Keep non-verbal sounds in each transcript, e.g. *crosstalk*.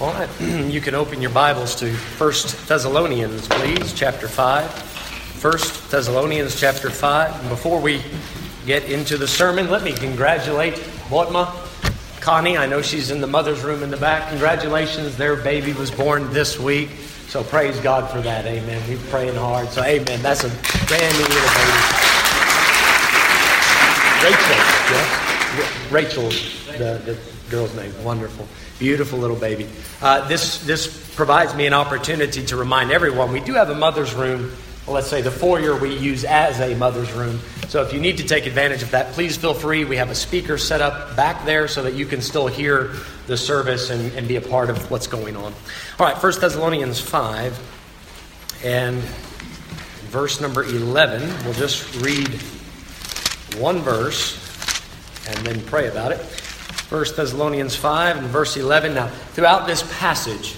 All right, *clears throat* you can open your Bibles to 1 Thessalonians, please, chapter 5. 1 Thessalonians, chapter 5. And before we get into the sermon, let me congratulate Botma, Connie. I know she's in the mother's room in the back. Congratulations, their baby was born this week. So praise God for that. Amen. We're praying hard. So, amen. That's a brand new little baby. Rachel, yes? Rachel, the, the girl's name. Wonderful. Beautiful little baby. Uh, this, this provides me an opportunity to remind everyone we do have a mother's room. Well, let's say the foyer we use as a mother's room. So if you need to take advantage of that, please feel free. We have a speaker set up back there so that you can still hear the service and, and be a part of what's going on. All right, 1 Thessalonians 5 and verse number 11. We'll just read one verse and then pray about it. 1 Thessalonians 5 and verse 11. Now, throughout this passage,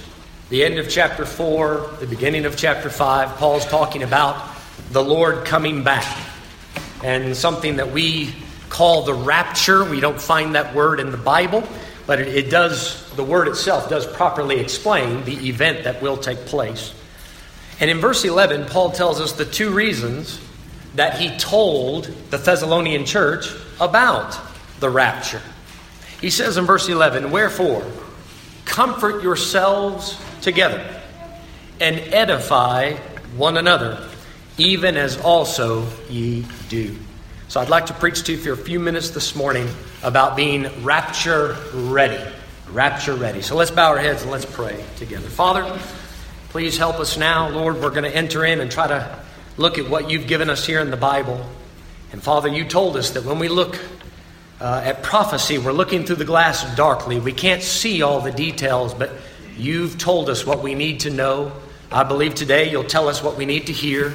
the end of chapter 4, the beginning of chapter 5, Paul's talking about the Lord coming back and something that we call the rapture. We don't find that word in the Bible, but it, it does, the word itself does properly explain the event that will take place. And in verse 11, Paul tells us the two reasons that he told the Thessalonian church about the rapture. He says in verse 11, Wherefore, comfort yourselves together and edify one another, even as also ye do. So I'd like to preach to you for a few minutes this morning about being rapture ready. Rapture ready. So let's bow our heads and let's pray together. Father, please help us now. Lord, we're going to enter in and try to look at what you've given us here in the Bible. And Father, you told us that when we look uh, at prophecy, we're looking through the glass darkly. We can't see all the details, but you've told us what we need to know. I believe today you'll tell us what we need to hear.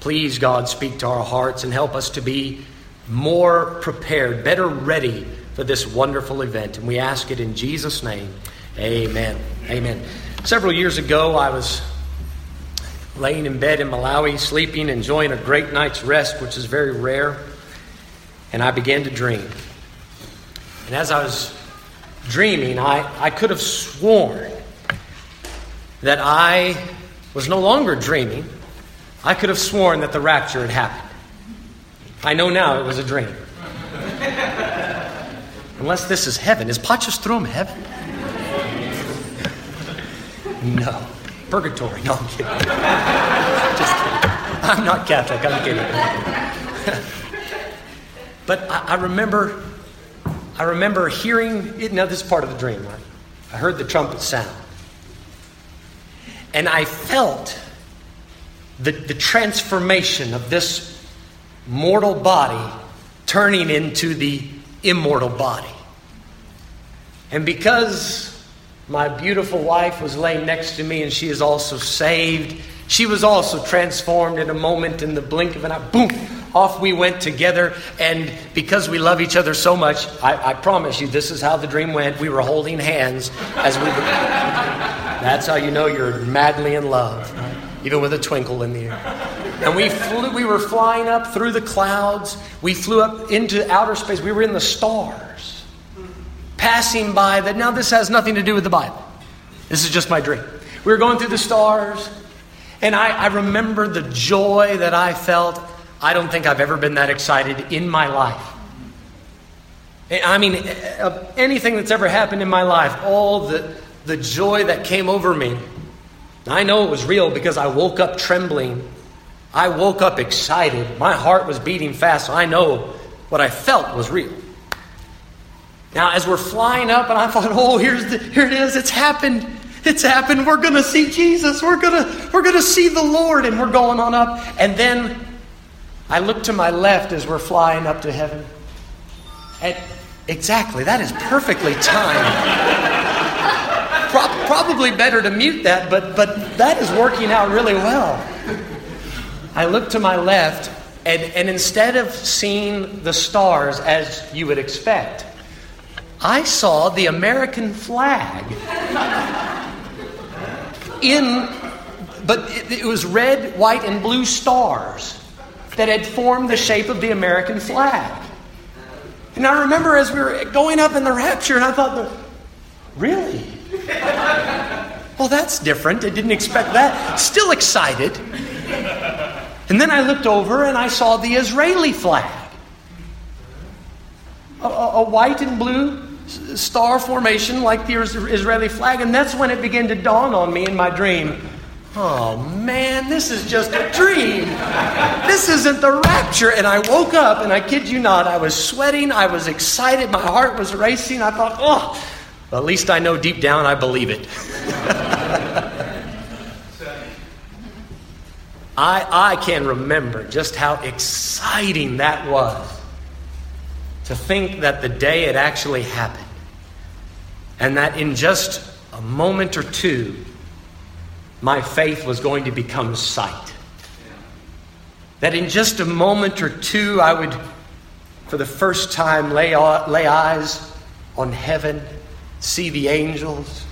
Please, God, speak to our hearts and help us to be more prepared, better ready for this wonderful event. And we ask it in Jesus' name. Amen. Amen. Several years ago, I was laying in bed in Malawi, sleeping, enjoying a great night's rest, which is very rare, and I began to dream. And as I was dreaming, I, I could have sworn that I was no longer dreaming. I could have sworn that the rapture had happened. I know now it was a dream. *laughs* Unless this is heaven. Is Potchefstroom heaven? No. Purgatory. No, I'm kidding. *laughs* Just kidding. I'm not Catholic. I'm kidding. *laughs* but I, I remember I remember hearing it. Now, this is part of the dream, right? I heard the trumpet sound. And I felt the, the transformation of this mortal body turning into the immortal body. And because my beautiful wife was laying next to me and she is also saved, she was also transformed in a moment in the blink of an eye. Boom! Off we went together, and because we love each other so much, I, I promise you, this is how the dream went. We were holding hands as we were. That's how you know you're madly in love, even with a twinkle in the ear. And we flew, we were flying up through the clouds. We flew up into outer space. We were in the stars, passing by that. Now, this has nothing to do with the Bible. This is just my dream. We were going through the stars, and I, I remember the joy that I felt I don't think I've ever been that excited in my life. I mean, of anything that's ever happened in my life, all the, the joy that came over me. I know it was real because I woke up trembling. I woke up excited. My heart was beating fast, so I know what I felt was real. Now, as we're flying up, and I thought, *laughs* oh, here's the, here it is, it's happened. It's happened. We're going to see Jesus. We're going to we're going to see the Lord, and we're going on up. And then I look to my left as we're flying up to heaven. And exactly, that is perfectly timed. Pro- probably better to mute that, but, but that is working out really well. I look to my left, and, and instead of seeing the stars as you would expect, I saw the American flag in, but it, it was red, white, and blue stars that had formed the shape of the American flag. And I remember as we were going up in the rapture, and I thought, really? Well, that's different. I didn't expect that. Still excited. And then I looked over and I saw the Israeli flag a, a white and blue star formation like the Israeli flag. And that's when it began to dawn on me in my dream oh man, this is just a dream. This isn't the rapture. And I woke up and I kid you not, I was sweating, I was excited, my heart was racing. I thought, oh, at least I know deep down I believe it. *laughs* I, I can remember just how exciting that was to think that the day it actually happened and that in just a moment or two, my faith was going to become sight. That in just a moment or two, I would, for the first time, lay, lay eyes on heaven, see the angels,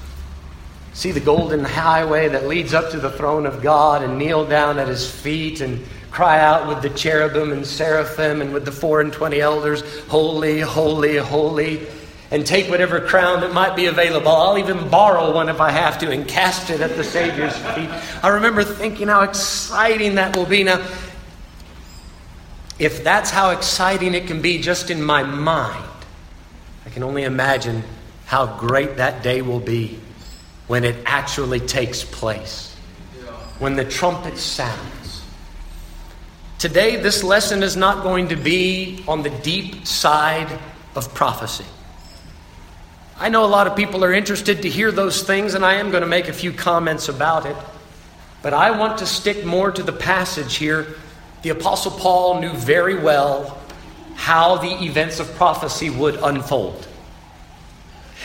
see the golden highway that leads up to the throne of God, and kneel down at his feet and cry out with the cherubim and seraphim and with the four and twenty elders, Holy, holy, holy, and take whatever crown that might be available. I'll even borrow one if I have to and cast it at the Savior's feet. I remember thinking how exciting that will be. Now, if that's how exciting it can be just in my mind, I can only imagine how great that day will be when it actually takes place, when the trumpets sounds Today, this lesson is not going to be on the deep side of prophecy. I know a lot of people are interested to hear those things, and I am going to make a few comments about it. But I want to stick more to the passage here. The Apostle Paul knew very well how the events of prophecy would unfold.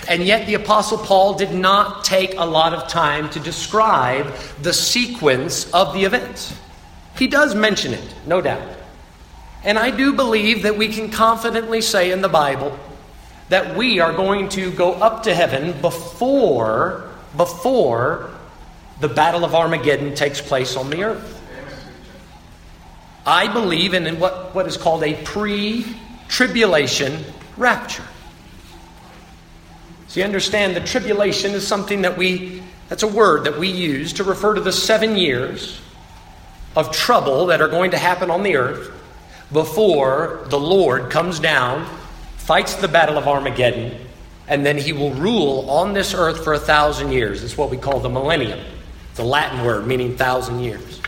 And yet, the Apostle Paul did not take a lot of time to describe the sequence of the events. He does mention it, no doubt. And I do believe that we can confidently say in the Bible that we are going to go up to heaven before before the battle of Armageddon takes place on the earth. I believe in what, what is called a pre tribulation rapture. So you understand the tribulation is something that we, that's a word that we use to refer to the seven years of trouble that are going to happen on the earth before the Lord comes down, fights the battle of Armageddon, and then he will rule on this earth for a thousand years. It's what we call the millennium. It's a Latin word meaning thousand years.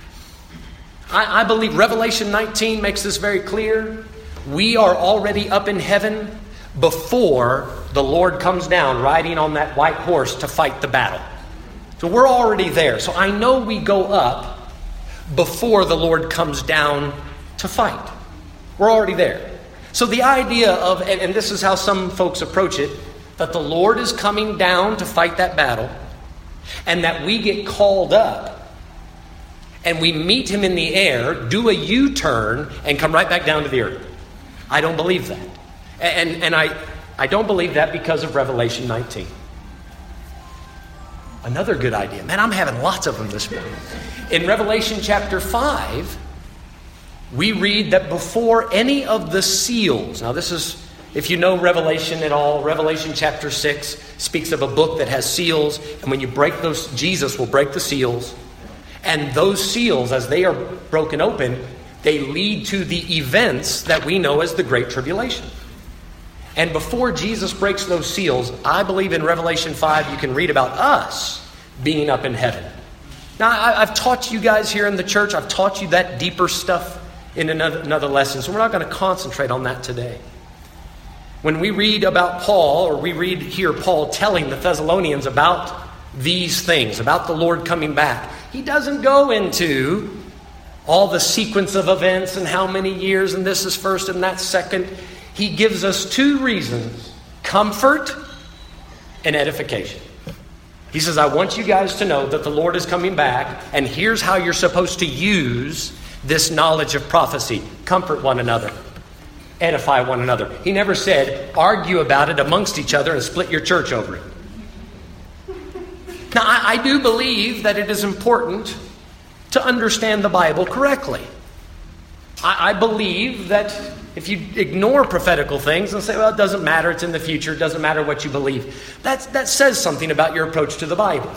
I, I believe Revelation 19 makes this very clear. We are already up in heaven before the Lord comes down riding on that white horse to fight the battle. So we're already there. So I know we go up before the Lord comes down to fight. We're already there. So the idea of, and, and, this is how some folks approach it, that the Lord is coming down to fight that battle, and that we get called up and we meet him in the air, do a U turn, and come right back down to the earth. I don't believe that. And, and I, I don't believe that because of Revelation 19. Another good idea. Man, I'm having lots of them this morning. In Revelation chapter 5, we read that before any of the seals, now this is, if you know Revelation at all, Revelation chapter 6 speaks of a book that has seals, and when you break those, Jesus will break the seals. And those seals, as they are broken open, they lead to the events that we know as the Great Tribulation. And before Jesus breaks those seals, I believe in Revelation 5 you can read about us being up in heaven. Now, I've taught you guys here in the church, I've taught you that deeper stuff in another, another lesson, so we're not going to concentrate on that today. When we read about Paul, or we read here Paul telling the Thessalonians about these things, about the Lord coming back, he doesn't go into all the sequence of events and how many years, and this is first and that second he gives us two reasons comfort and edification. He says, I want you guys to know that the Lord is coming back, and here's how you're supposed to use this knowledge of prophecy comfort one another, edify one another. He never said, argue about it amongst each other and split your church over it. Now, I, I do believe that it is important to understand the Bible correctly. I, I believe that if you ignore prophetical things and say, well, it doesn't matter, it's in the future, it doesn't matter what you believe, that, that says something about your approach to the Bible.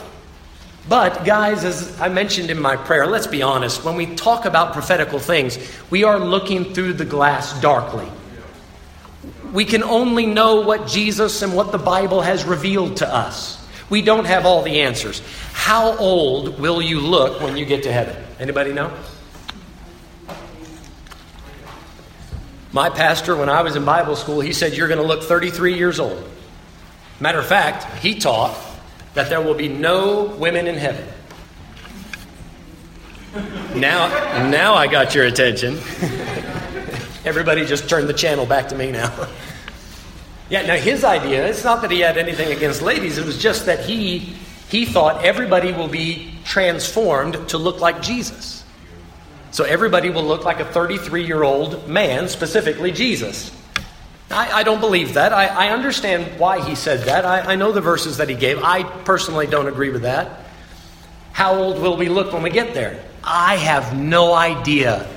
But, guys, as I mentioned in my prayer, let's be honest. When we talk about prophetical things, we are looking through the glass darkly. We can only know what Jesus and what the Bible has revealed to us. We don't have all the answers. How old will you look when you get to heaven? Anybody know? My pastor, when I was in Bible school, he said, You're going to look 33 years old. Matter of fact, he taught that there will be no women in heaven. Now, now I got your attention. *laughs* Everybody just turned the channel back to me now. *laughs* yeah, now his idea, it's not that he had anything against ladies, it was just that he he thought everybody will be transformed to look like Jesus. So everybody will look like a 33 year old man, specifically Jesus. I, I don't believe that. I, I, understand why he said that. I, I know the verses that he gave. I personally don't agree with that. How old will we look when we get there? I have no idea.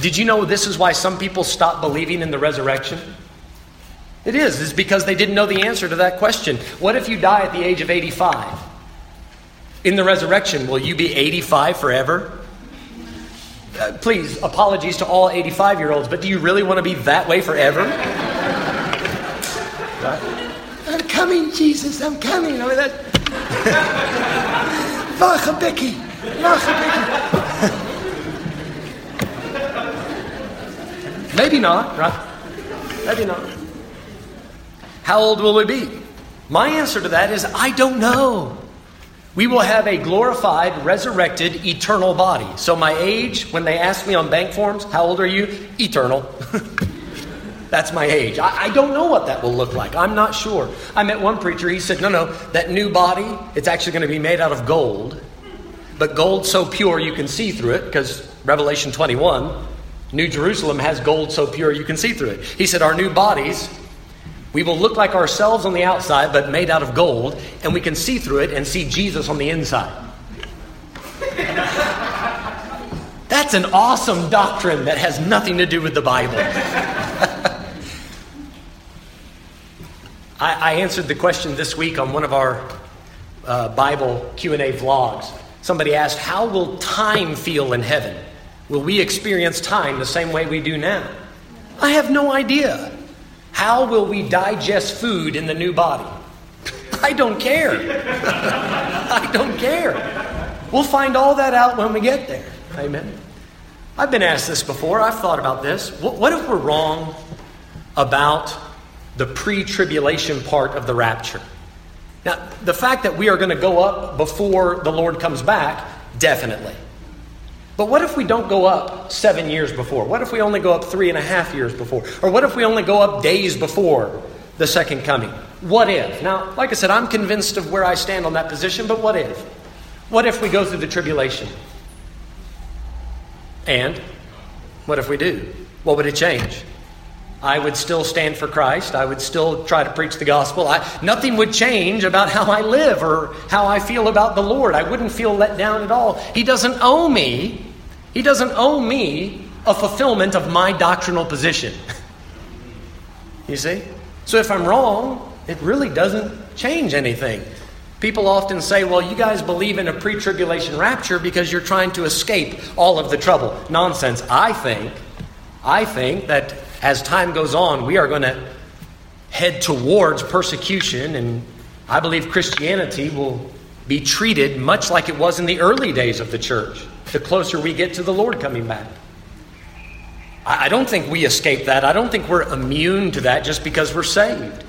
Did you know this is why some people stop believing in the resurrection? It is. It's because they didn't know the answer to that question. What if you die at the age of 85? In the resurrection, will you be 85 forever? Uh, please, apologies to all 85 year olds, but do you really want to be that way forever? I'm coming, Jesus, I'm coming. I mean, that. *laughs* Becky, Becky. Maybe not, right? Maybe not. How old will we be? My answer to that is I don't know. We will have a glorified, resurrected, eternal body. So, my age, when they ask me on bank forms, how old are you? Eternal. *laughs* That's my age. I, I, don't know what that will look like. I'm not sure. I met one preacher, he said, no, no, that new body, it's actually going to be made out of gold. But gold so pure you can see through it, because Revelation 21, New Jerusalem has gold so pure you can see through it. He said, our new bodies we will look like ourselves on the outside, but made out of gold, and we can see through it and see Jesus on the inside. That's an awesome doctrine that has nothing to do with the Bible. I, I, answered the question this week on one of our uh, Bible Q&A vlogs. Somebody asked, how will time feel in heaven? Will we experience time the same way we do now? I have no idea. How will we digest food in the new body? I don't care. I don't care. We'll find all that out when we get there. Amen. I've been asked this before. I've thought about this. What if we're wrong about the pre tribulation part of the rapture? Now, the fact that we are going to go up before the Lord comes back, definitely. But what if we don't go up seven years before? What if we only go up three and a half years before? Or what if we only go up days before the second coming? What if? Now, like I said, I'm convinced of where I stand on that position, but what if? What if we go through the tribulation? And what if we do? What would it change? I would still stand for Christ. I would still try to preach the gospel. I, nothing would change about how I live or how I feel about the Lord. I wouldn't feel let down at all. He doesn't owe me he doesn't owe me a fulfillment of my doctrinal position. *laughs* you see? So if I'm wrong, it really doesn't change anything. People often say, well, you guys believe in a pre tribulation rapture because you're trying to escape all of the trouble. Nonsense. I think, I think that as time goes on, we are going to head towards persecution, and I believe Christianity will be treated much like it was in the early days of the church the closer we get to the Lord coming back. I don't think we escape that. I don't think we're immune to that just because we're saved.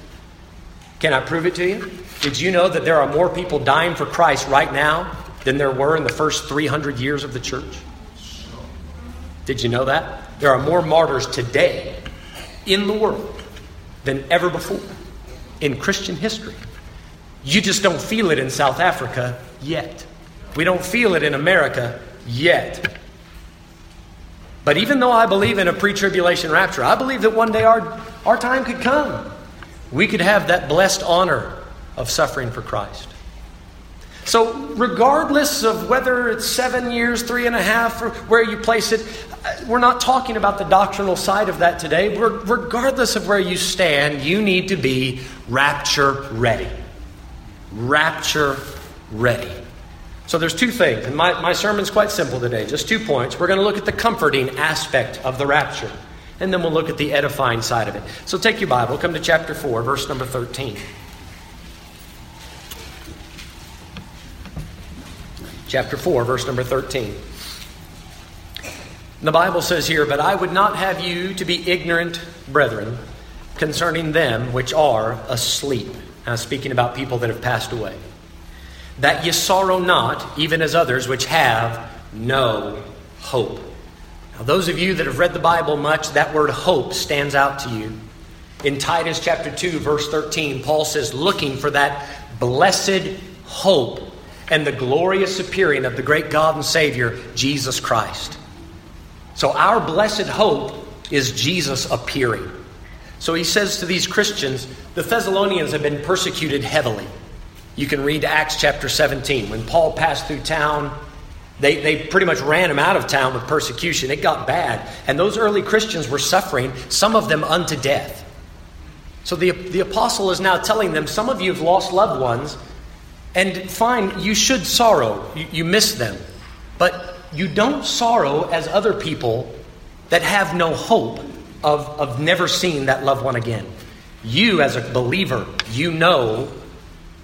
Can I prove it to you? Did you know that there are more people dying for Christ right now than there were in the first 300 years of the church? Did you know that? There are more martyrs today in the world than ever before in Christian history. You just don't feel it in South Africa yet. We don't feel it in America yet. But even though I believe in a pre tribulation rapture, I believe that one day our, our time could come. We could have that blessed honor of suffering for Christ. So, regardless of whether it's seven years, three and a half, or where you place it, we're not talking about the doctrinal side of that today. regardless of where you stand, you need to be rapture ready. Rapture ready. So there's two things, and my, my sermon's quite simple today, just two points. We're going to look at the comforting aspect of the rapture, and then we'll look at the edifying side of it. So take your Bible, come to chapter 4, verse number 13. Chapter 4, verse number 13. The Bible says here, But I would not have you to be ignorant, brethren, concerning them which are asleep. Now, speaking about people that have passed away that ye sorrow not, even as others which have no hope. Now, those of you that have read the Bible much, that word hope stands out to you. In Titus chapter 2, verse 13, Paul says, looking for that blessed hope and the glorious appearing of the great God and Savior, Jesus Christ. So, our blessed hope is Jesus appearing. So, he says to these Christians, the Thessalonians have been persecuted heavily. You can read Acts chapter 17. When Paul passed through town, they, they pretty much ran him out of town with persecution. It got bad. And those early Christians were suffering, some of them unto death. So the, the apostle is now telling them some of you have lost loved ones, and fine, you should sorrow. You, you miss them. But you don't sorrow as other people that have no hope of, of never seeing that loved one again. You, as a believer, you know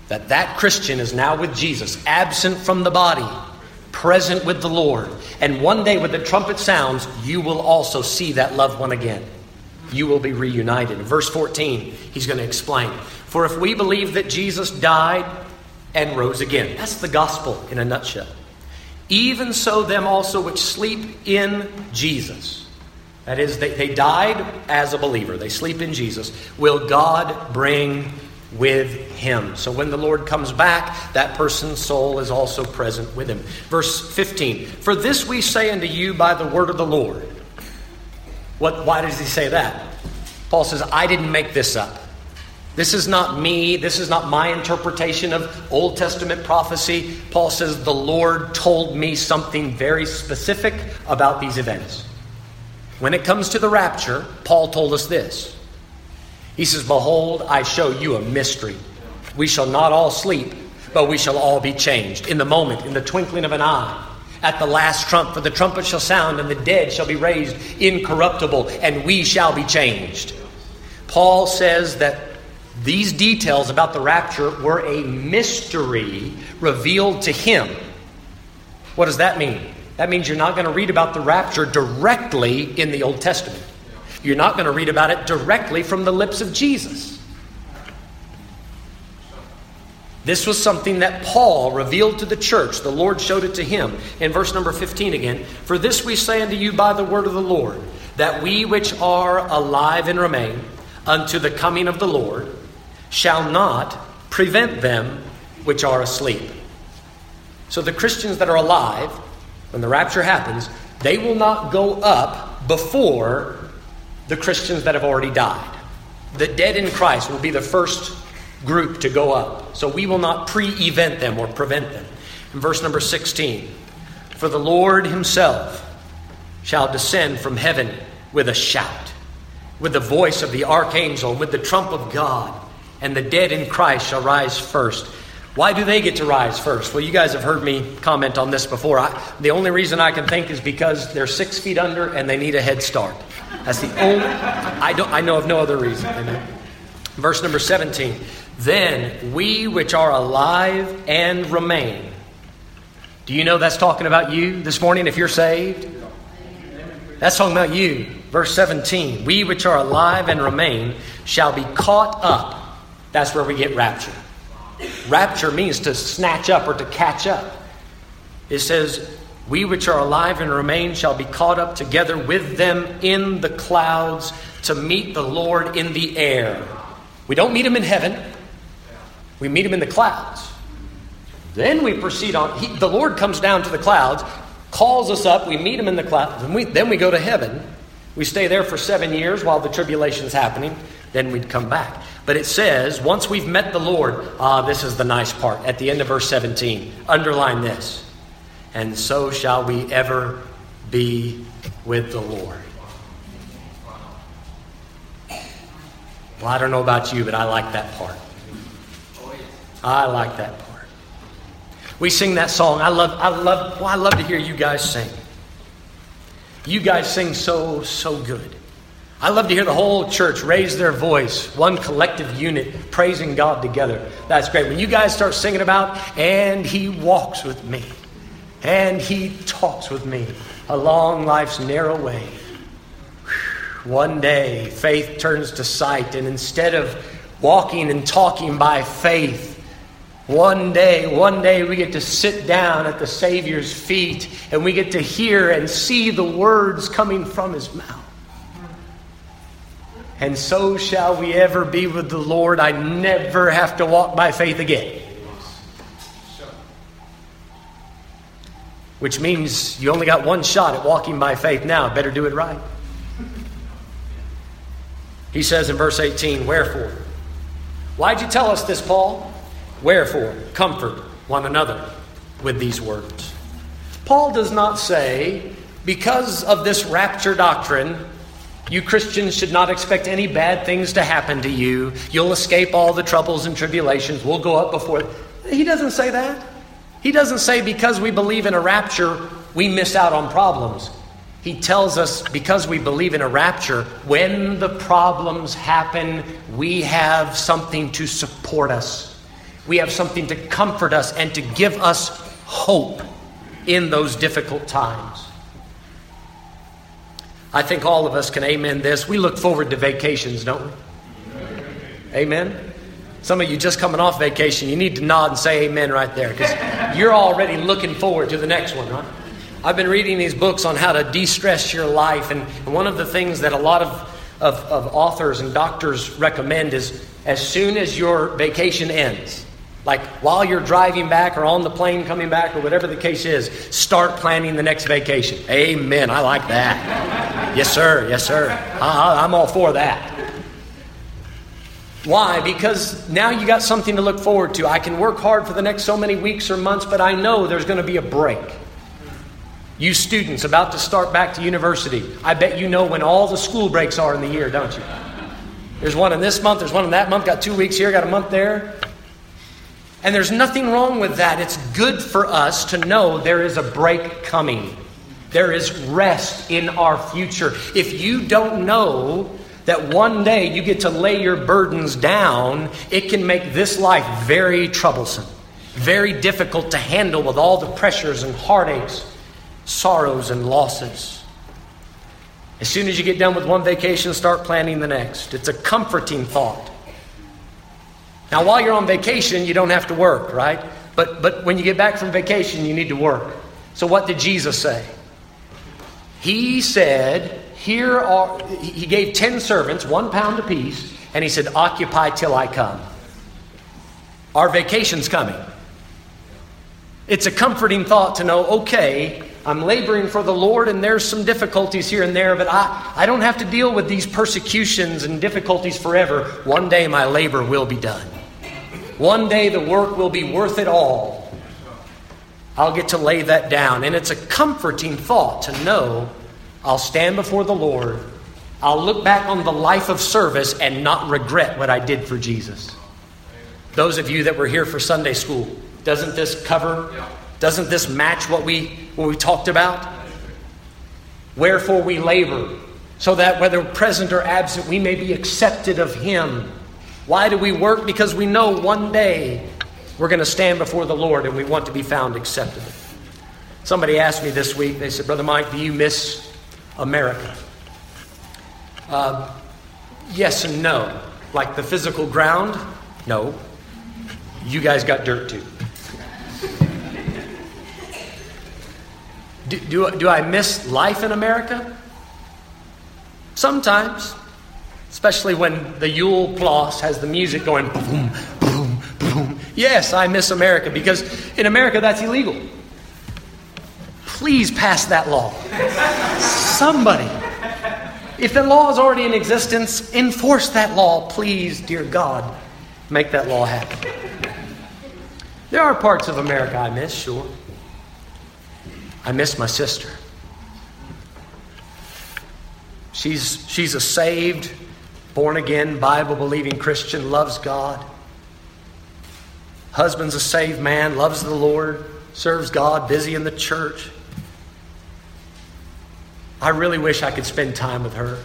that that Christian is now with Jesus, absent from the body, present with the Lord. And one day when the trumpet sounds, you will also see that loved one again. You will be reunited. verse 14, he's going to explain. For if we believe that Jesus died and rose again, that's the gospel in a nutshell. Even so, them also which sleep in Jesus. That is, they, they died as a believer. They sleep in Jesus. Will God bring with him. So when the Lord comes back, that person's soul is also present with him. Verse 15 For this we say unto you by the word of the Lord. What, why does he say that? Paul says, I didn't make this up. This is not me. This is not my interpretation of Old Testament prophecy. Paul says, The Lord told me something very specific about these events. When it comes to the rapture, Paul told us this he says, Behold, I show you a mystery. We shall not all sleep, but we shall all be changed in the moment, in the twinkling of an eye. At the last trump, for the trumpet shall sound, and the dead shall be raised incorruptible, and we shall be changed. Paul says that these details about the rapture were a mystery revealed to him. What does that mean? That means you're not going to read about the rapture directly in the Old Testament. You're not going to read about it directly from the lips of Jesus. This was something that Paul revealed to the church. The Lord showed it to him. In verse number 15 again, For this we say unto you by the word of the Lord, that we which are alive and remain unto the coming of the Lord shall not prevent them which are asleep. So the Christians that are alive, when the rapture happens, they will not go up before the Christians that have already died. The dead in Christ will be the first group to go up. So we will not pre event them or prevent them. In verse number 16, for the Lord himself shall descend from heaven with a shout, with the voice of the archangel, with the trump of God, and the dead in Christ shall rise first. Why do they get to rise first? Well, you guys have heard me comment on this before. I, the only reason I can think is because they're six feet under and they need a head start. That's the only, I, don't, I know of no other reason. Amen. Verse number 17. Then we which are alive and remain. Do you know that's talking about you this morning if you're saved? That's talking about you. Verse 17. We which are alive and remain shall be caught up. That's where we get rapture. Rapture means to snatch up or to catch up. It says, we which are alive and remain shall be caught up together with them in the clouds to meet the Lord in the air. We don't meet him in heaven, we meet him in the clouds. Then we proceed on. He, the Lord comes down to the clouds, calls us up, we meet him in the clouds, and we, then we go to heaven. We stay there for seven years while the tribulation is happening, then we'd come back. But it says, once we've met the Lord, ah, this is the nice part. At the end of verse 17, underline this and so shall we ever be with the Lord. Well, I don't know about you, but I like that part. I like that part. We sing that song. I love, I love, well, I love to hear you guys sing. You guys sing so, so good. I love to hear the whole church raise their voice, one collective unit, praising God together. That's great. When you guys start singing about, and He walks with me, and He talks with me along life's narrow way. One day, faith turns to sight, and instead of walking and talking by faith, one day, one day we get to sit down at the Savior's feet and we get to hear and see the words coming from His mouth. And so shall we ever be with the Lord. I never have to walk by faith again. Which means you only got one shot at walking by faith now. Better do it right. He says in verse 18, Wherefore? Why'd you tell us this, Paul? Wherefore, comfort one another with these words. Paul does not say, because of this rapture doctrine, you Christians should not expect any bad things to happen to you. You'll escape all the troubles and tribulations. We'll go up before. He doesn't say that. He doesn't say because we believe in a rapture, we miss out on problems. He tells us because we believe in a rapture, when the problems happen, we have something to support us. We have something to comfort us and to give us hope in those difficult times. I think all of us can amen this. We look forward to vacations, don't we? Amen. Some of you just coming off vacation, you need to nod and say amen right there because *laughs* you're already looking forward to the next one, right? I've been reading these books on how to de stress your life, and one of the things that a lot of, of, of authors and doctors recommend is as soon as your vacation ends, like while you're driving back or on the plane coming back or whatever the case is, start planning the next vacation. Amen. I like that. Yes, sir. Yes, sir. I'm all for that. Why? Because now you got something to look forward to. I can work hard for the next so many weeks or months, but I know there's going to be a break. You students about to start back to university, I bet you know when all the school breaks are in the year, don't you? There's one in this month, there's one in that month, got two weeks here, got a month there. And there's nothing wrong with that. It's good for us to know there is a break coming. There is rest in our future. If you don't know that one day you get to lay your burdens down, it can make this life very troublesome, very difficult to handle with all the pressures and heartaches, sorrows and losses. As soon as you get done with one vacation, start planning the next. It's a comforting thought. Now, while you're on vacation, you don't have to work, right? But, but when you get back from vacation, you need to work. So, what did Jesus say? He said, Here are, he gave 10 servants, one pound apiece, and he said, Occupy till I come. Our vacation's coming. It's a comforting thought to know, okay, I'm laboring for the Lord and there's some difficulties here and there, but I, I don't have to deal with these persecutions and difficulties forever. One day my labor will be done. One day the work will be worth it all. I'll get to lay that down. And it's a comforting thought to know I'll stand before the Lord. I'll look back on the life of service and not regret what I did for Jesus. Those of you that were here for Sunday school, doesn't this cover, doesn't this match what we, what we talked about? Wherefore we labor, so that whether present or absent, we may be accepted of Him. Why do we work? Because we know one day we're going to stand before the Lord and we want to be found acceptable. Somebody asked me this week, they said, Brother Mike, do you miss America? Uh, yes and no. Like the physical ground? No. You guys got dirt too. do, do, do I miss life in America? Sometimes especially when the Yule Plus has the music going boom, boom, boom. Yes, I miss America because in America that's illegal. Please pass that law. Somebody. If the law is already in existence, enforce that law, please, dear God. Make that law happen. There are parts of America I miss, sure. I miss my sister. She's, she's a saved, born again, Bible believing Christian, loves God. Husband's a saved man, loves the Lord, serves God, busy in the church. I really wish I could spend time with her.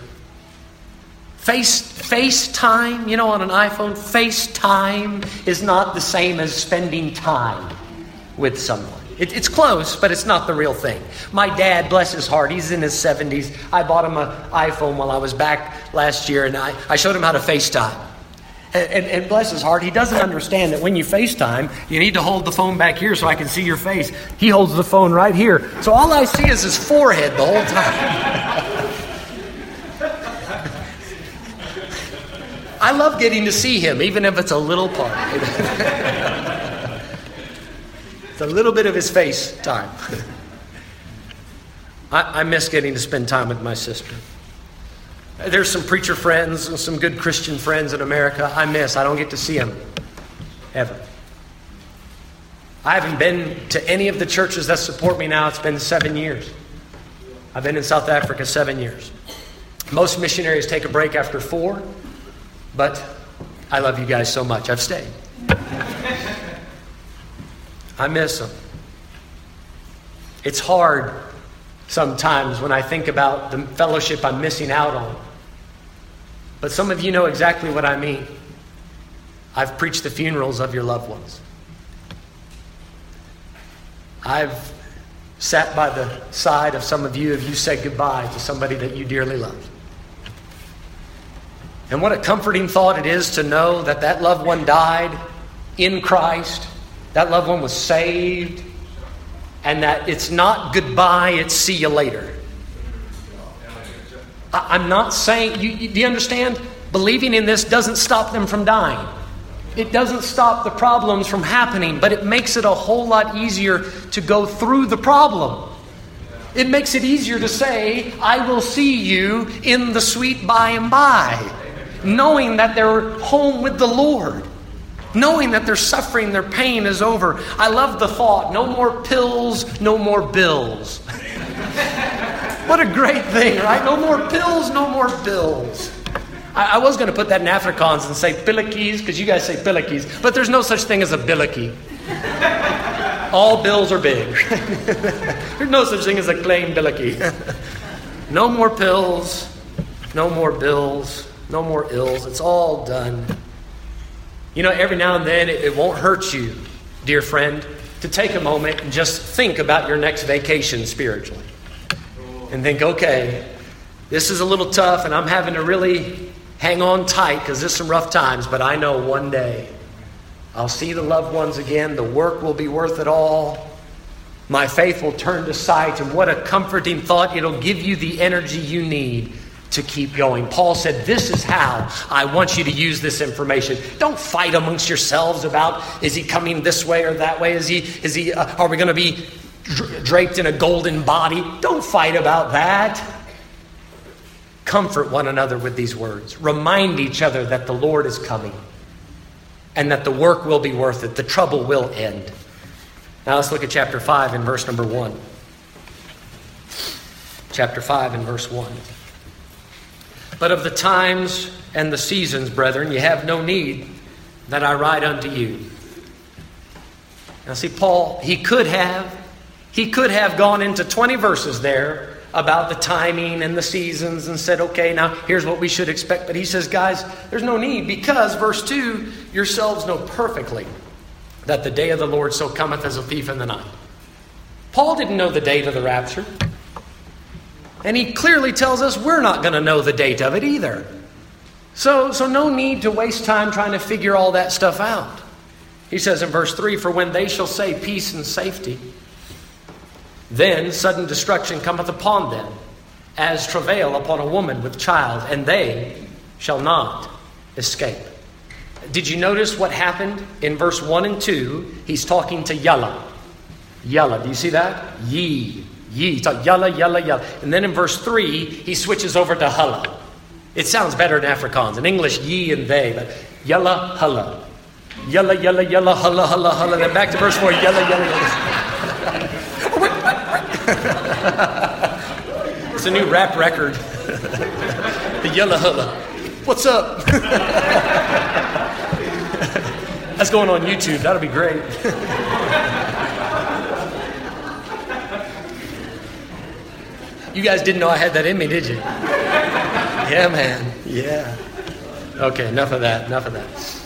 Face FaceTime, you know, on an iPhone, FaceTime is not the same as spending time with someone. It, it's close, but it's not the real thing. My dad, bless his heart, he's in his 70s. I bought him an iPhone while I was back last year, and I, I showed him how to FaceTime. And, and, bless his heart, he doesn't understand that when you FaceTime, you need to hold the phone back here so I can see your face. He holds the phone right here. So all I see is his forehead the whole time. *laughs* I love getting to see him, even if it's a little part. *laughs* it's a little bit of his face time. *laughs* I, I miss getting to spend time with my sister. There's some preacher friends and some good Christian friends in America I miss. I don't get to see them ever. I haven't been to any of the churches that support me now. It's been seven years. I've been in South Africa seven years. Most missionaries take a break after four, but I love you guys so much. I've stayed. I miss them. It's hard sometimes when I think about the fellowship I'm missing out on. But some of you know exactly what I mean. I've preached the funerals of your loved ones. I've sat by the side of some of you if you said goodbye to somebody that you dearly love. And what a comforting thought it is to know that that loved one died in Christ, that loved one was saved, and that it's not goodbye, it's see you later. I'm not saying, you, you, do you understand? Believing in this doesn't stop them from dying. It doesn't stop the problems from happening, but it makes it a whole lot easier to go through the problem. It makes it easier to say, I will see you in the sweet by and by, knowing that they're home with the Lord, knowing that their suffering, their pain is over. I love the thought no more pills, no more bills. *laughs* What a great thing, right? No more pills, no more bills. I, I was going to put that in Afrikaans and say billikies, because you guys say billikies, but there's no such thing as a billikie. All bills are big. *laughs* there's no such thing as a plain billikie. no more pills, no more bills, no more ills. It's all done. You know, every now and then it, it won't hurt you, dear friend, to take a moment and just think about your next vacation spiritually and think, okay, this is a little tough and I'm having to really hang on tight because there's some rough times, but I know one day I'll see the loved ones again. The work will be worth it all. My faith will turn to sight, and what a comforting thought. It'll give you the energy you need to keep going. Paul said, This is how I want you to use this information. Don't fight amongst yourselves about is he coming this way or that way? Is he, is he, uh, are we going to be draped in a golden body. Don't fight about that. Comfort one another with these words. Remind each other that the Lord is coming and that the work will be worth it. The trouble will end. Now let's look at chapter 5 and verse number 1. Chapter 5 and verse 1. But of the times and the seasons, brethren, you have no need that I write unto you. Now, see, Paul, he could have he could have gone into 20 verses there about the timing and the seasons and said, okay, now here's what we should expect. But he says, guys, there's no need because, verse 2, yourselves know perfectly that the day of the Lord so cometh as a thief in the night. Paul didn't know the date of the rapture. And he clearly tells us we're not going to know the date of it either. So, so no need to waste time trying to figure all that stuff out. He says in verse 3 For when they shall say peace and safety, then sudden destruction cometh upon them, as travail upon a woman with child, and they shall not escape. Did you notice what happened in verse 1 and 2? He's talking to Yalla. Yalla, do you see that? Ye. Ye. Talk Yalla, Yalla, Yalla. And then in verse 3, he switches over to Hulla. It sounds better in Afrikaans. In English, ye and they, but Yalla, Hulla. Yalla, Yalla, Yalla, Hulla, Hulla, Hulla. Then back to verse 4, Yalla, Yalla, Yalla. *laughs* it's a new rap record. *laughs* the Yellow Hulla. What's up? *laughs* That's going on YouTube. That'll be great. you guys didn't know I had that in me, did you? Yeah, man. Yeah. Okay, enough of that. Enough of that.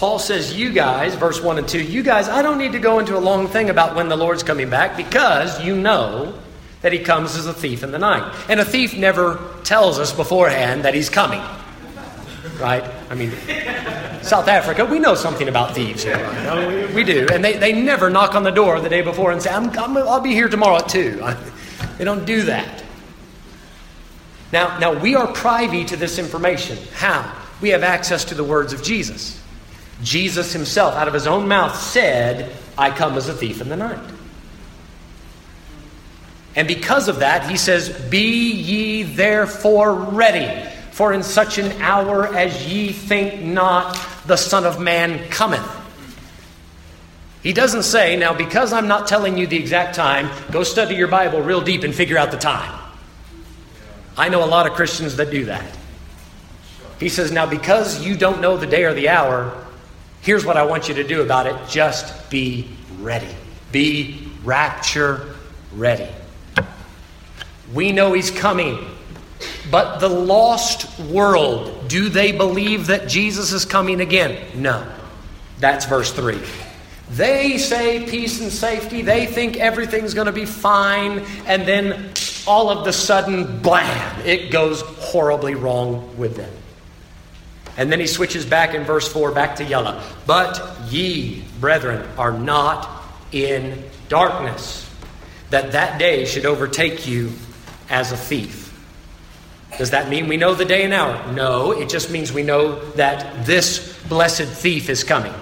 Paul says, You guys, verse 1 and 2, you guys, I don't need to go into a long thing about when the Lord's coming back because you know that he comes as a thief in the night. And a thief never tells us beforehand that he's coming. Right? I mean, South Africa, we know something about thieves? We, we, do. And they, they never knock on the door the day before and say, I'm, I'm, I'll be here tomorrow at 2. *laughs* They don't do that. Now, now, we are privy to this information. How? We have access to the words of Jesus. Jesus himself, out of his own mouth, said, I come as a thief in the night. And because of that, he says, Be ye therefore ready, for in such an hour as ye think not, the Son of Man cometh. He doesn't say, Now, because I'm not telling you the exact time, go study your Bible real deep and figure out the time. I know a lot of Christians that do that. He says, Now, because you don't know the day or the hour, here's what I want you to do about it just be ready. Be rapture ready. We know He's coming. But the lost world, do they believe that Jesus is coming again? No. That's verse 3. They say peace and safety. They think everything's going to be fine. And then all of the sudden, blam, it goes horribly wrong with them. And then he switches back in verse 4 back to yellow. But ye, brethren, are not in darkness, that that day should overtake you as a thief. Does that mean we know the day and hour? No, it just means we know that this blessed thief is coming.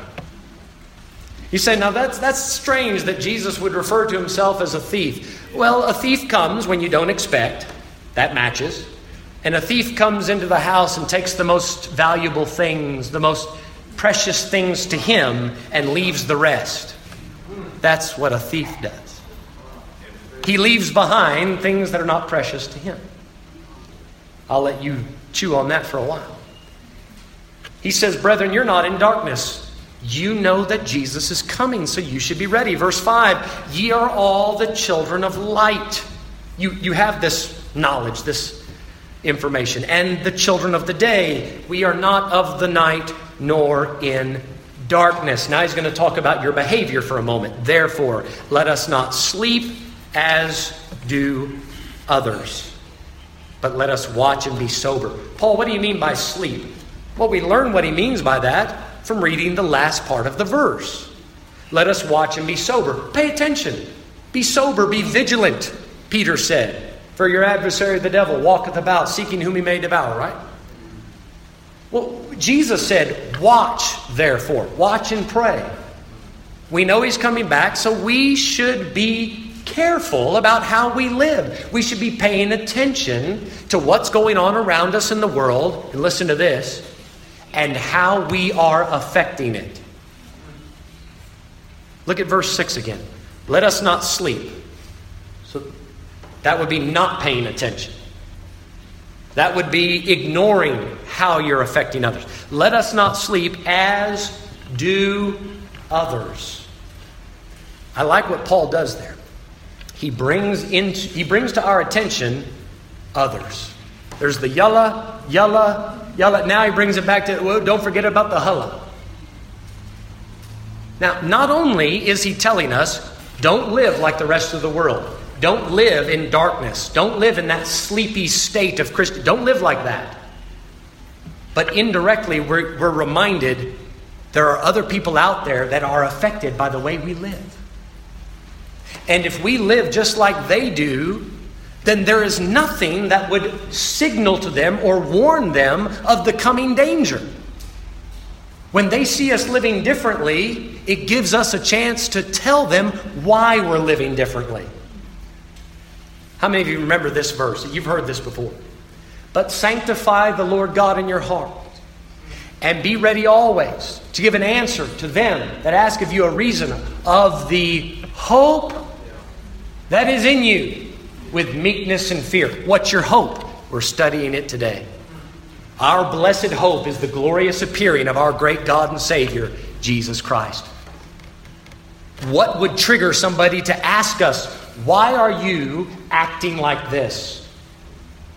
You say, now that's, that's strange that Jesus would refer to himself as a thief. Well, a thief comes when you don't expect. That matches. And a thief comes into the house and takes the most valuable things, the most precious things to him, and leaves the rest. That's what a thief does. He leaves behind things that are not precious to him. I'll let you chew on that for a while. He says, Brethren, you're not in darkness you know that Jesus is coming, so you should be ready. Verse 5 Ye are all the children of light. You, you have this knowledge, this information. And the children of the day. We are not of the night nor in darkness. Now he's going to talk about your behavior for a moment. Therefore, let us not sleep as do others, but let us watch and be sober. Paul, what do you mean by sleep? Well, we learn what he means by that from reading the last part of the verse. Let us watch and be sober. Pay attention. Be sober, be vigilant, Peter said. For your adversary, the devil, walketh about, seeking whom he may devour, right? Well, Jesus said, Watch, therefore. Watch and pray. We know he's coming back, so we should be careful about how we live. We should be paying attention to what's going on around us in the world. And listen to this and how we are affecting it. Look at verse 6 again. Let us not sleep. That would be not paying attention. That would be ignoring how you're affecting others. Let us not sleep as do others. I like what Paul does there. He brings into, he brings to our attention others. There's the julle, julle, julle. Now he brings it back to, well, don't forget about the hulle. Now, not only is he telling us, don't live like the rest of the world. Don't live in darkness. Don't live in that sleepy state of Christian. Don't live like that. But indirectly, we're, we're reminded there are other people out there that are affected by the way we live. And if we live just like they do, then there is nothing that would signal to them or warn them of the coming danger. When they see us living differently, it gives us a chance to tell them why we're living differently. How many of you remember this verse? You've heard this before. But sanctify the Lord God in your heart, and be ready always to give an answer to them that ask of you a reason of the hope that is in you with meekness and fear. What's your hope? We're studying it today. Our blessed hope is the glorious appearing of our great God and Savior, Jesus Christ. What would trigger somebody to ask us, why are you acting like this?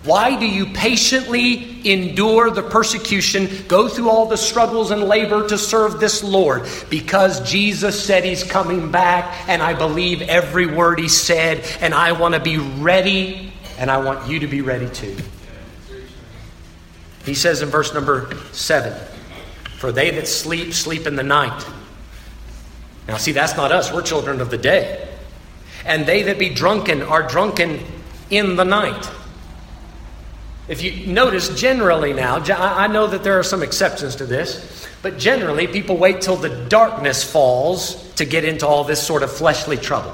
Why do you patiently endure the persecution, go through all the struggles and labor to serve this Lord? Because Jesus said he's coming back, and I believe every word he said, and I want to be ready, and I want you to be ready too. He says in verse number seven, For they that sleep, sleep in the night. Now, see, that's not us. We're children of the day. And they that be drunken are drunken in the night. If you notice, generally now, I know that there are some exceptions to this, but generally people wait till the darkness falls to get into all this sort of fleshly trouble.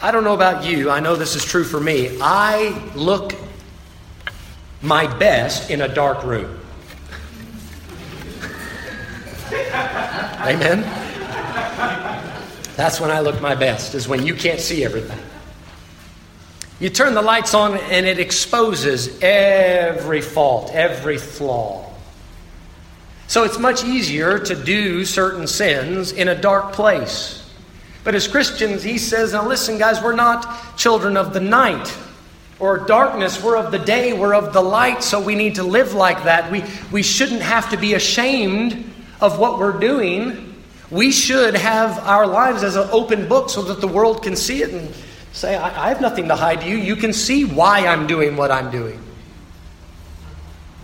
I don't know about you, I know this is true for me. I look my best in a dark room. *laughs* Amen? That's when I look my best, is when you can't see everything. You turn the lights on and it exposes every fault, every flaw. So it's much easier to do certain sins in a dark place. But as Christians, he says, now listen, guys, we're not children of the night or darkness. We're of the day, we're of the light, so we need to live like that. We, we shouldn't have to be ashamed of what we're doing. We should have our lives as an open book so that the world can see it and Say, I, I have nothing to hide you. You can see why I'm doing what I'm doing.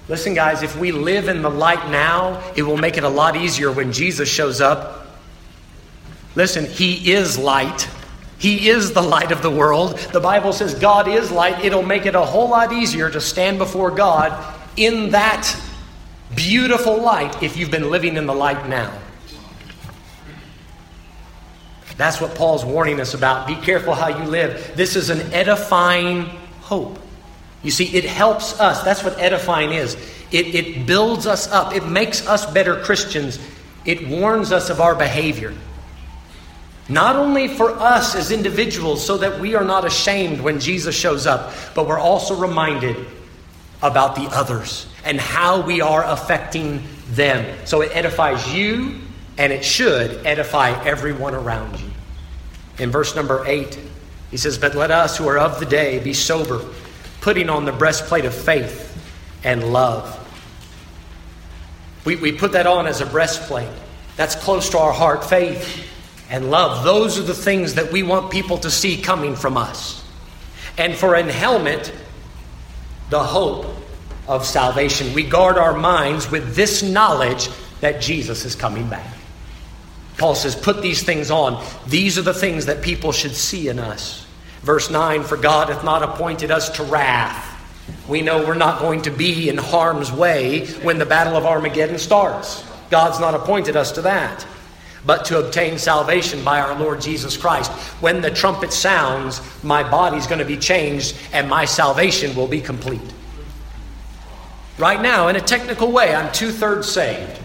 Listen, guys, if we live in the light now, it will make it a lot easier when Jesus shows up. Listen, He is light. He is the light of the world. The Bible says God is light. It'll make it a whole lot easier to stand before God in that beautiful light if you've been living in the light now. That's what Paul's warning us about. Be careful how you live. This is an edifying hope. You see, it helps us. That's what edifying is. It, it builds us up, it makes us better Christians, it warns us of our behavior. Not only for us as individuals, so that we are not ashamed when Jesus shows up, but we're also reminded about the others and how we are affecting them. So it edifies you and it should edify everyone around you. In verse number 8, he says, But let us who are of the day be sober, putting on the breastplate of faith and love. We, we put that on as a breastplate. That's close to our heart, faith and love. Those are the things that we want people to see coming from us. And for an helmet, the hope of salvation. We guard our minds with this knowledge that Jesus is coming back. Paul says, Put these things on. These are the things that people should see in us. Verse 9 For God hath not appointed us to wrath. We know we're not going to be in harm's way when the battle of Armageddon starts. God's not appointed us to that. But to obtain salvation by our Lord Jesus Christ. When the trumpet sounds, my body's going to be changed and my salvation will be complete. Right now, in a technical way, I'm two thirds saved.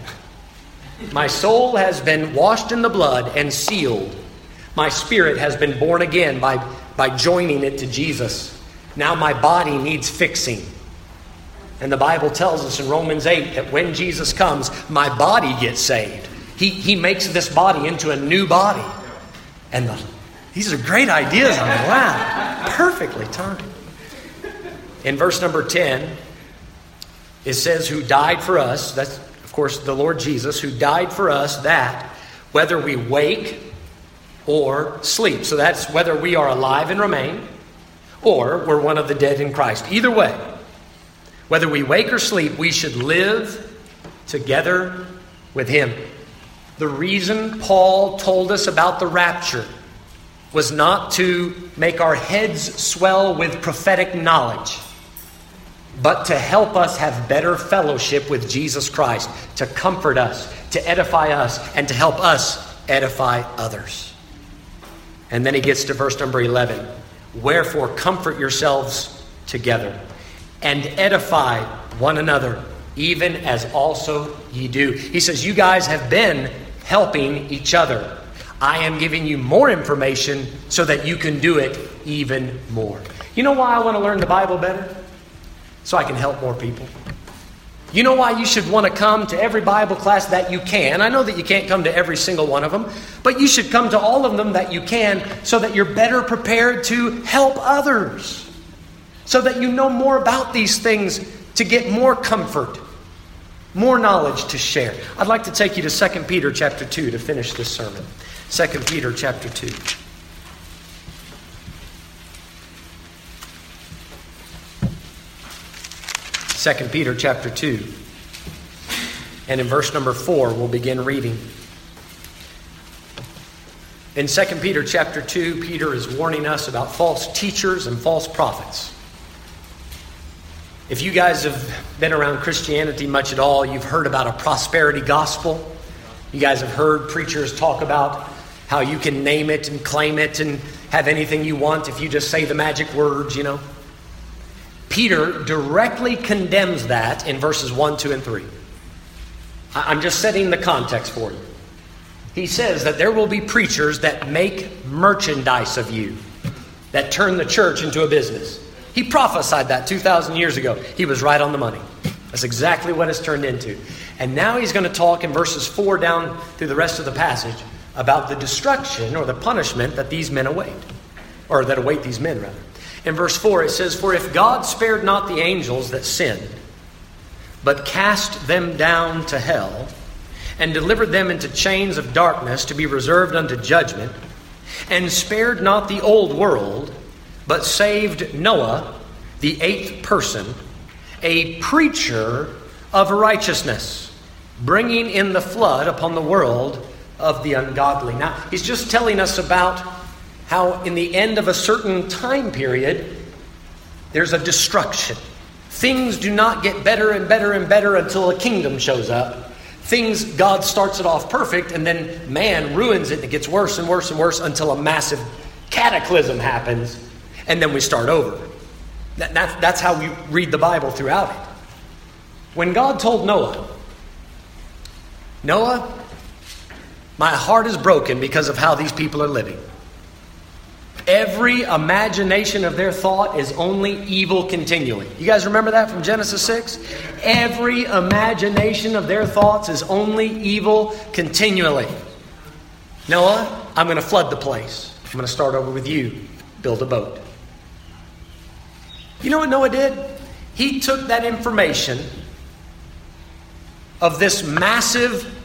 My soul has been washed in the blood and sealed. My spirit has been born again by, by joining it to Jesus. Now my body needs fixing. And the Bible tells us in Romans 8 that when Jesus comes, my body gets saved. He, he makes this body into a new body. And the, these are great ideas. I wow, perfectly timed. In verse number 10, it says, Who died for us. That's of course, the Lord Jesus, who died for us, that whether we wake or sleep. So that's whether we are alive and remain or we're one of the dead in Christ. Either way, whether we wake or sleep, we should live together with Him. The reason Paul told us about the rapture was not to make our heads swell with prophetic knowledge but to help us have better fellowship with Jesus Christ, to comfort us, to edify us, and to help us edify others. And then he gets to verse number 11 Wherefore, comfort yourselves together and edify one another, even as also ye do. He says, You guys have been helping each other. I am giving you more information so that you can do it even more. You know why I want to learn the Bible better? So I can help more people. You know why you should want to come to every Bible class that you can? I know that you can't come to every single one of them, but you should come to all of them that you can so that you're better prepared to help others. So that you know more about these things to get more comfort, more knowledge to share. I'd like to take you to 2 Peter chapter 2 to finish this sermon. 2 Peter chapter 2. 2 Peter chapter 2. And in verse number 4, we'll begin reading. In 2 Peter chapter 2, Peter is warning us about false teachers and false prophets. If you guys have been around Christianity much at all, you've heard about a prosperity gospel. You guys have heard preachers talk about how you can name it and claim it and have anything you want if you just say the magic words, you know. Peter directly condemns that in verses 1, 2, and 3. I'm just setting the context for you. He says that there will be preachers that make merchandise of you, that turn the church into a business. He prophesied that 2,000 years ago. He was right on the money. That's exactly what it's turned into. And now he's going to talk in verses 4 down through the rest of the passage about the destruction or the punishment that these men await, or that await these men, rather. In verse 4, it says, For if God spared not the angels that sinned, but cast them down to hell, and delivered them into chains of darkness to be reserved unto judgment, and spared not the old world, but saved Noah, the eighth person, a preacher of righteousness, bringing in the flood upon the world of the ungodly. Now, he's just telling us about how, in the end of a certain time period, there's a destruction. Things do not get better and better and better until a kingdom shows up. Things, God starts it off perfect, and then man ruins it, and it gets worse and worse and worse until a massive cataclysm happens, and then we start over. That, that, that's how we read the Bible throughout it. When God told Noah, Noah, my heart is broken because of how these people are living. Every imagination of their thought is only evil continually. You guys remember that from Genesis 6? Every imagination of their thoughts is only evil continually. Noah, I'm going to flood the place. I'm going to start over with you. Build a boat. You know what Noah did? He took that information of this massive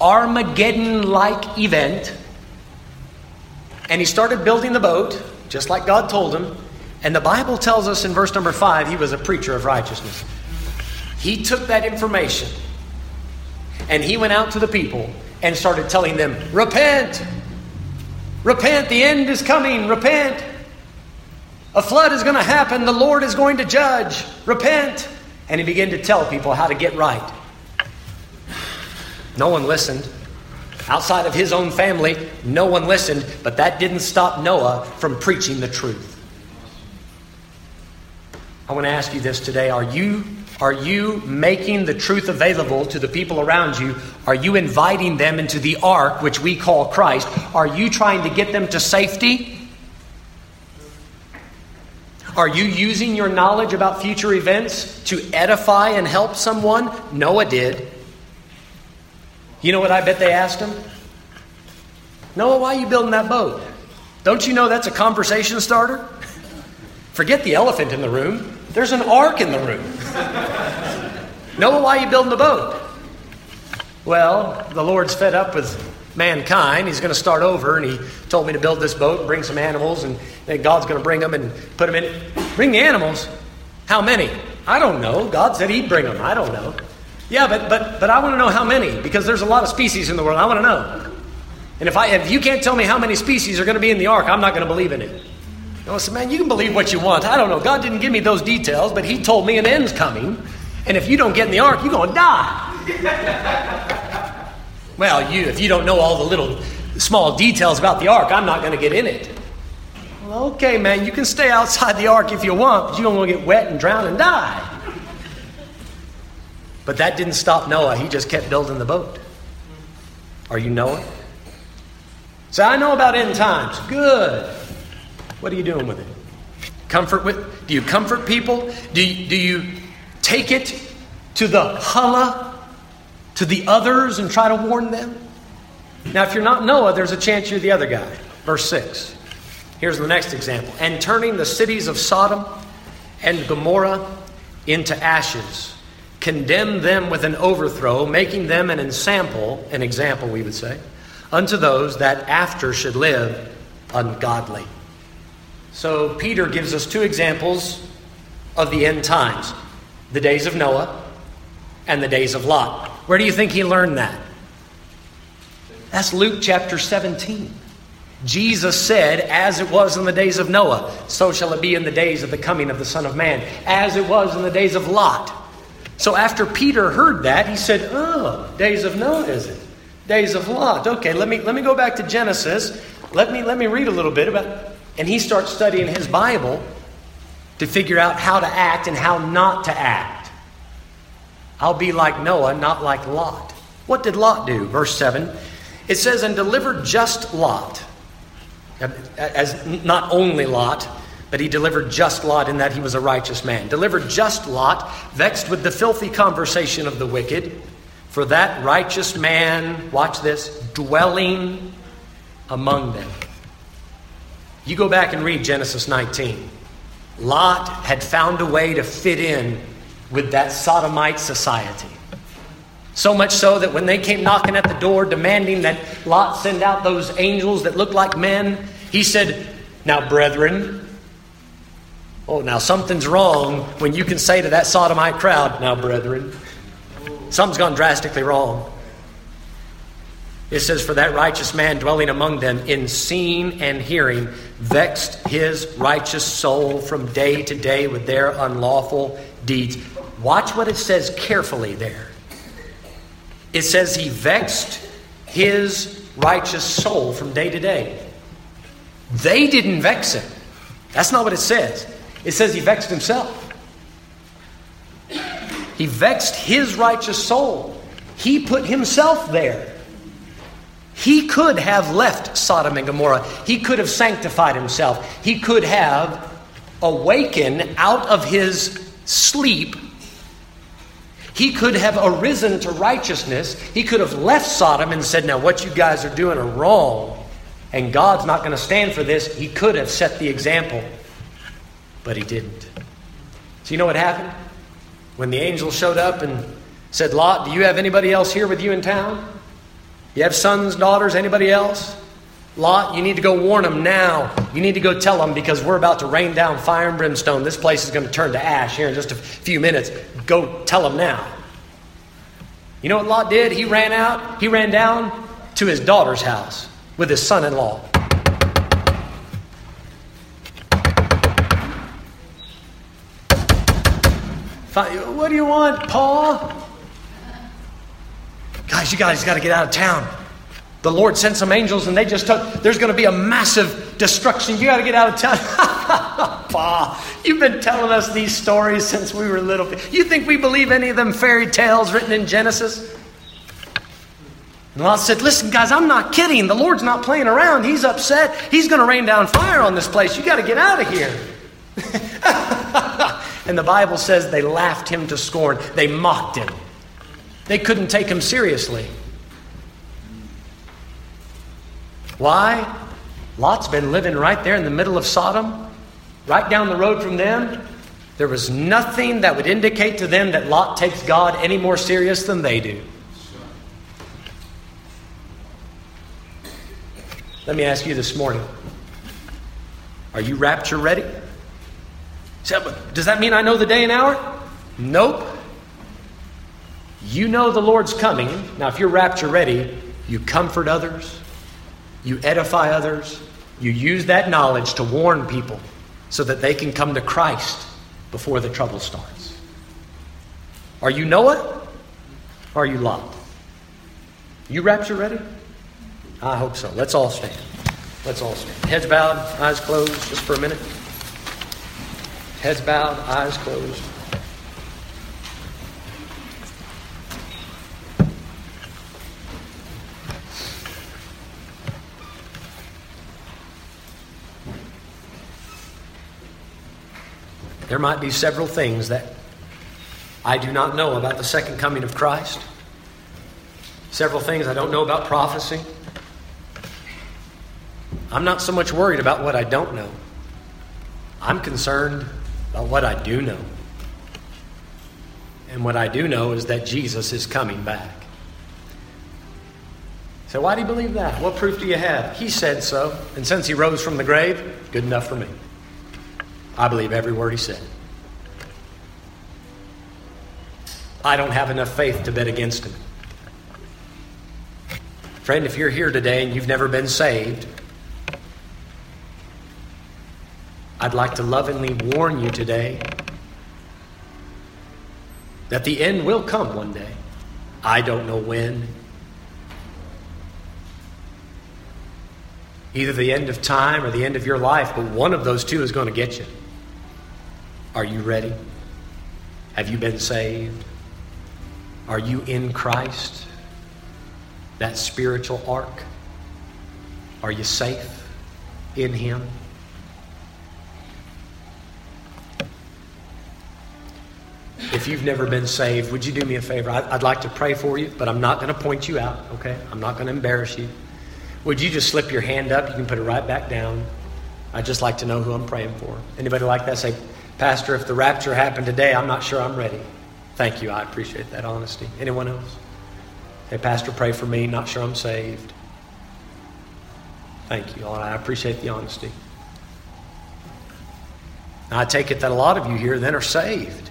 Armageddon like event and he started building the boat, just like God told him. And the Bible tells us in verse number five, he was a preacher of righteousness. He took that information and he went out to the people and started telling them, Repent! Repent! The end is coming! Repent! A flood is going to happen. The Lord is going to judge. Repent! And he began to tell people how to get right. No one listened. Outside of his own family, no one listened, but that didn't stop Noah from preaching the truth. I want to ask you this today. Are you are you making the truth available to the people around you? Are you inviting them into the ark, which we call Christ? Are you trying to get them to safety? Are you using your knowledge about future events to edify and help someone? Noah did. You know what I bet they asked him? Noah, why are you building that boat? Don't you know that's a conversation starter? Forget the elephant in the room. There's an ark in the room. Noah, why are you building the boat? Well, the Lord's fed up with mankind. He's going to start over, and He told me to build this boat and bring some animals, and then God's going to bring them and put them in. Bring the animals? How many? I don't know. God said He'd bring them. I don't know. Yeah, but, but, but I want to know how many because there's a lot of species in the world. I want to know. And if, I, if you can't tell me how many species are going to be in the ark, I'm not going to believe in it. I said, man, you can believe what you want. I don't know. God didn't give me those details, but He told me an end's coming. And if you don't get in the ark, you're going to die. *laughs* well, you, if you don't know all the little small details about the ark, I'm not going to get in it. Well, okay, man, you can stay outside the ark if you want, but you're going to get wet and drown and die. But that didn't stop Noah. He just kept building the boat. Are you Noah? Say, I know about end times. Good. What are you doing with it? Comfort with? Do you comfort people? Do you, do you take it to the hulle, to the others, and try to warn them? Now, if you're not Noah, there's a chance you're the other guy. Verse 6. Here's the next example. And turning the cities of Sodom and Gomorrah into ashes, condemned them with an overthrow, making them an ensample, an example, we would say, unto those that after should live ungodly. So Peter gives us two examples of the end times the days of Noah and the days of Lot. Where do you think he learned that? That's Luke chapter 17. Jesus said, As it was in the days of Noah, so shall it be in the days of the coming of the Son of Man, as it was in the days of Lot. So after Peter heard that, he said, Oh, days of Noah, is it? Days of Lot. Okay, let me, let me go back to Genesis. Let me, let me read a little bit about. And he starts studying his Bible to figure out how to act and how not to act. I'll be like Noah, not like Lot. What did Lot do? Verse 7. It says, And delivered just Lot as not only Lot, but he delivered just Lot in that he was a righteous man. Delivered just Lot, vexed with the filthy conversation of the wicked, for that righteous man, watch this, dwelling among them. You go back and read Genesis 19. Lot had found a way to fit in with that sodomite society. So much so that when they came knocking at the door demanding that Lot send out those angels that looked like men, he said, Now, brethren, oh, now something's wrong when you can say to that sodomite crowd, Now, brethren, something's gone drastically wrong. It says, For that righteous man dwelling among them in seeing and hearing vexed his righteous soul from day to day with their unlawful deeds. Watch what it says carefully there. It says he vexed his righteous soul from day to day. They didn't vex him. That's not what it says. It says he vexed himself. He vexed his righteous soul. He put himself there. He could have left Sodom and Gomorrah. He could have sanctified himself. He could have awakened out of his sleep he could have arisen to righteousness. He could have left Sodom and said, Now, what you guys are doing are wrong, and God's not going to stand for this. He could have set the example, but he didn't. So, you know what happened? When the angel showed up and said, Lot, do you have anybody else here with you in town? You have sons, daughters, anybody else? Lot, you need to go warn them now. You need to go tell them because we're about to rain down fire and brimstone. This place is going to turn to ash here in just a few minutes. Go tell them now. You know what Lot did? He ran out, he ran down to his daughter's house with his son in law. What do you want, Paul? Guys, you guys got to get out of town. The Lord sent some angels and they just took, there's going to be a massive destruction. You got to get out of town. *laughs* pa, you've been telling us these stories since we were little. You think we believe any of them fairy tales written in Genesis? And Lot said, Listen, guys, I'm not kidding. The Lord's not playing around. He's upset. He's going to rain down fire on this place. You got to get out of here. *laughs* and the Bible says they laughed him to scorn, they mocked him. They couldn't take him seriously. Why? Lot's been living right there in the middle of Sodom, right down the road from them. There was nothing that would indicate to them that Lot takes God any more serious than they do. Let me ask you this morning Are you rapture ready? Does that mean I know the day and hour? Nope. You know the Lord's coming. Now, if you're rapture ready, you comfort others, you edify others, you use that knowledge to warn people so that they can come to Christ before the trouble starts. Are you Noah? Or are you Lot? You rapture ready? I hope so. Let's all stand. Let's all stand. Heads bowed, eyes closed, just for a minute. Heads bowed, eyes closed. There might be several things that I do not know about the second coming of Christ. Several things I don't know about prophecy. I'm not so much worried about what I don't know. I'm concerned about what I do know. And what I do know is that Jesus is coming back. So, why do you believe that? What proof do you have? He said so. And since he rose from the grave, good enough for me. I believe every word he said. I don't have enough faith to bet against him. Friend, if you're here today and you've never been saved, I'd like to lovingly warn you today that the end will come one day. I don't know when. Either the end of time or the end of your life, but one of those two is going to get you. Are you ready? Have you been saved? Are you in Christ? That spiritual ark? Are you safe in Him? You've never been saved, would you do me a favor? I'd like to pray for you, but I'm not going to point you out, okay? I'm not going to embarrass you. Would you just slip your hand up? You can put it right back down. I'd just like to know who I'm praying for. Anybody like that? Say, Pastor, if the rapture happened today, I'm not sure I'm ready. Thank you. I appreciate that honesty. Anyone else? Hey, Pastor, pray for me. Not sure I'm saved. Thank you. I appreciate the honesty. I take it that a lot of you here then are saved.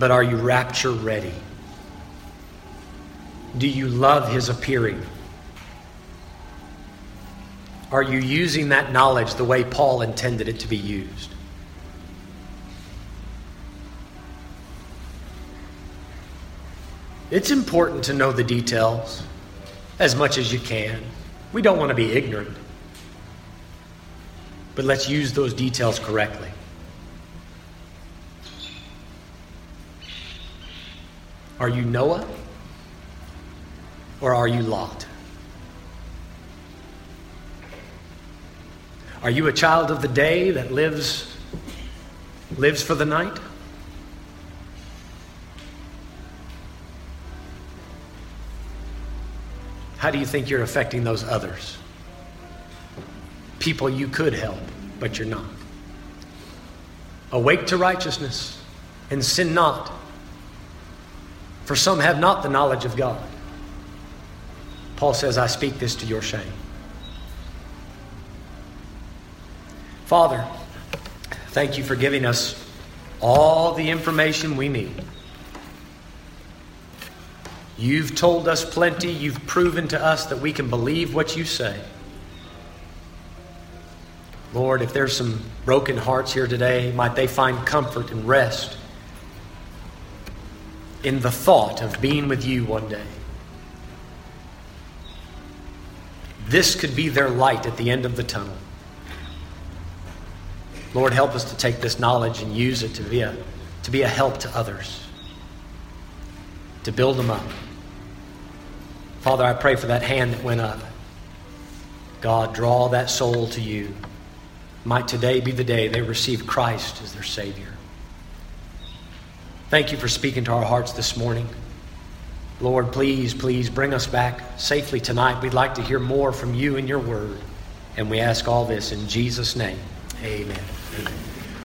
But are you rapture ready? Do you love his appearing? Are you using that knowledge the way Paul intended it to be used? It's important to know the details as much as you can. We don't want to be ignorant. But let's use those details correctly. Are you Noah? Or are you Lot? Are you a child of the day that lives lives for the night? How do you think you're affecting those others? People you could help, but you're not. Awake to righteousness and sin not for some have not the knowledge of God. Paul says, I speak this to your shame. Father, thank you for giving us all the information we need. You've told us plenty. You've proven to us that we can believe what you say. Lord, if there's some broken hearts here today, might they find comfort and rest in the thought of being with you one day. This could be their light at the end of the tunnel. Lord, help us to take this knowledge and use it to be a, to be a help to others, to build them up. Father, I pray for that hand that went up. God, draw that soul to you. Might today be the day they receive Christ as their Savior. Thank you for speaking to our hearts this morning. Lord, please, please bring us back safely tonight. We'd like to hear more from you and your word. And we ask all this in Jesus' name. Amen. Amen.